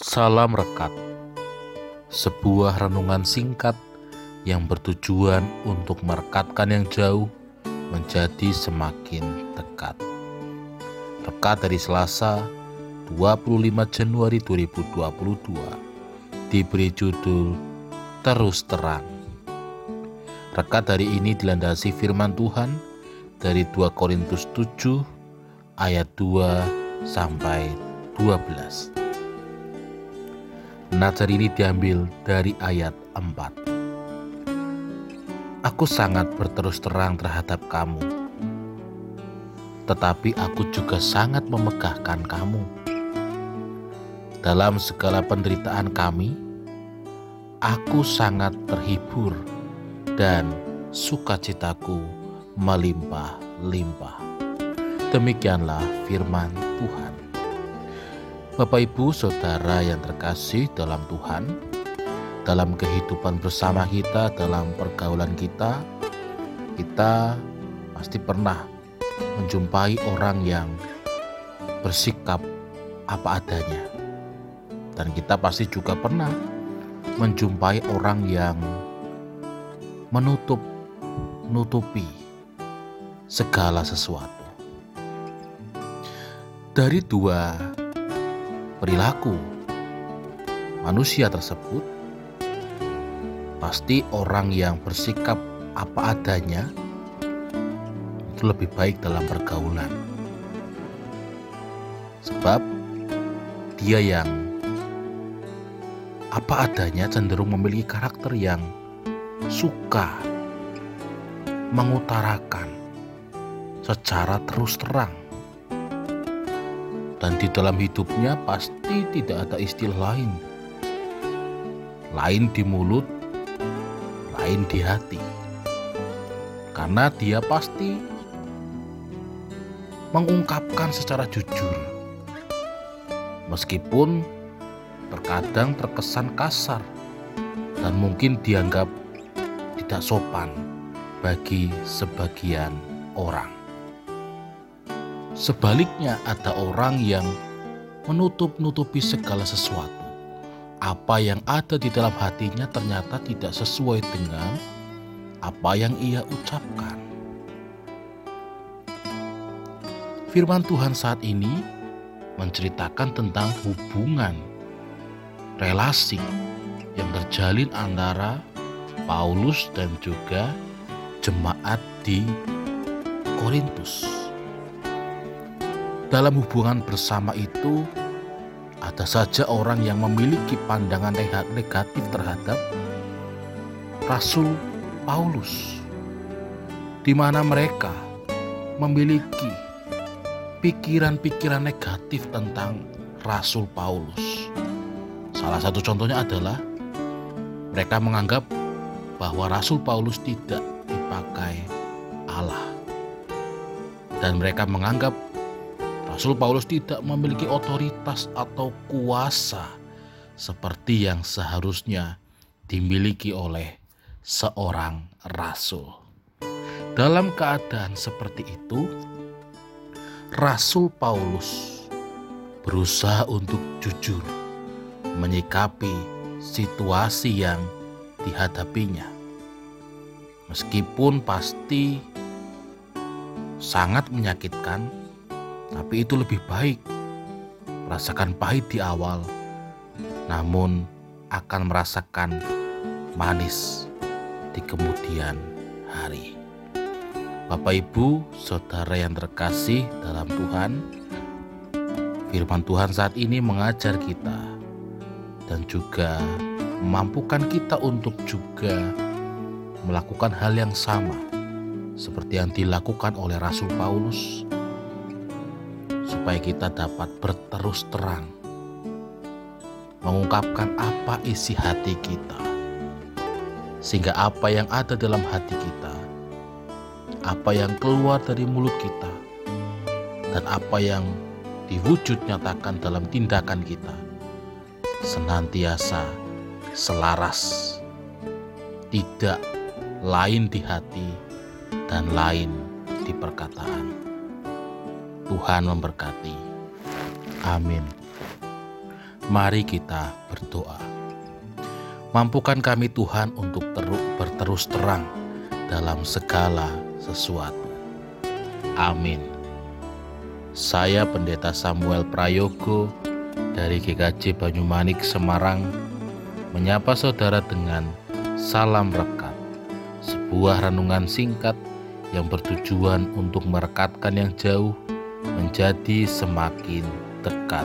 Salam Rekat Sebuah renungan singkat yang bertujuan untuk merekatkan yang jauh menjadi semakin dekat. Rekat dari Selasa 25 Januari 2022 diberi judul Terus Terang. Rekat hari ini dilandasi firman Tuhan dari 2 Korintus 7 ayat 2 sampai 12. Nazar ini diambil dari ayat 4. Aku sangat berterus terang terhadap kamu, tetapi aku juga sangat memegahkan kamu. Dalam segala penderitaan kami, aku sangat terhibur dan sukacitaku melimpah-limpah. Demikianlah firman Tuhan. Bapak, ibu, saudara yang terkasih dalam Tuhan, dalam kehidupan bersama kita, dalam pergaulan kita, kita pasti pernah menjumpai orang yang bersikap apa adanya, dan kita pasti juga pernah menjumpai orang yang menutup nutupi segala sesuatu. Dari dua perilaku manusia tersebut, pasti orang yang bersikap apa adanya itu lebih baik dalam pergaulan. Sebab dia yang apa adanya cenderung memiliki karakter yang suka mengutarakan secara terus terang dan di dalam hidupnya pasti tidak ada istilah lain. Lain di mulut, lain di hati. Karena dia pasti mengungkapkan secara jujur. Meskipun terkadang terkesan kasar dan mungkin dianggap tidak sopan bagi sebagian orang. Sebaliknya, ada orang yang menutup-nutupi segala sesuatu. Apa yang ada di dalam hatinya ternyata tidak sesuai dengan apa yang ia ucapkan. Firman Tuhan saat ini menceritakan tentang hubungan relasi yang terjalin antara Paulus dan juga jemaat di Korintus. Dalam hubungan bersama itu, ada saja orang yang memiliki pandangan negatif terhadap Rasul Paulus, di mana mereka memiliki pikiran-pikiran negatif tentang Rasul Paulus. Salah satu contohnya adalah mereka menganggap bahwa Rasul Paulus tidak dipakai Allah, dan mereka menganggap Rasul Paulus tidak memiliki otoritas atau kuasa seperti yang seharusnya dimiliki oleh seorang rasul. Dalam keadaan seperti itu, Rasul Paulus berusaha untuk jujur menyikapi situasi yang dihadapinya. Meskipun pasti sangat menyakitkan, tapi itu lebih baik. Merasakan pahit di awal, namun akan merasakan manis di kemudian hari. Bapak, ibu, saudara yang terkasih dalam Tuhan, firman Tuhan saat ini mengajar kita dan juga memampukan kita untuk juga melakukan hal yang sama seperti yang dilakukan oleh Rasul Paulus supaya kita dapat berterus terang mengungkapkan apa isi hati kita sehingga apa yang ada dalam hati kita apa yang keluar dari mulut kita dan apa yang diwujud nyatakan dalam tindakan kita senantiasa selaras tidak lain di hati dan lain di perkataan. Tuhan memberkati. Amin. Mari kita berdoa. Mampukan kami Tuhan untuk terus berterus terang dalam segala sesuatu. Amin. Saya Pendeta Samuel Prayogo dari GKJ Banyumanik Semarang menyapa saudara dengan salam rekat. Sebuah renungan singkat yang bertujuan untuk merekatkan yang jauh menjadi semakin dekat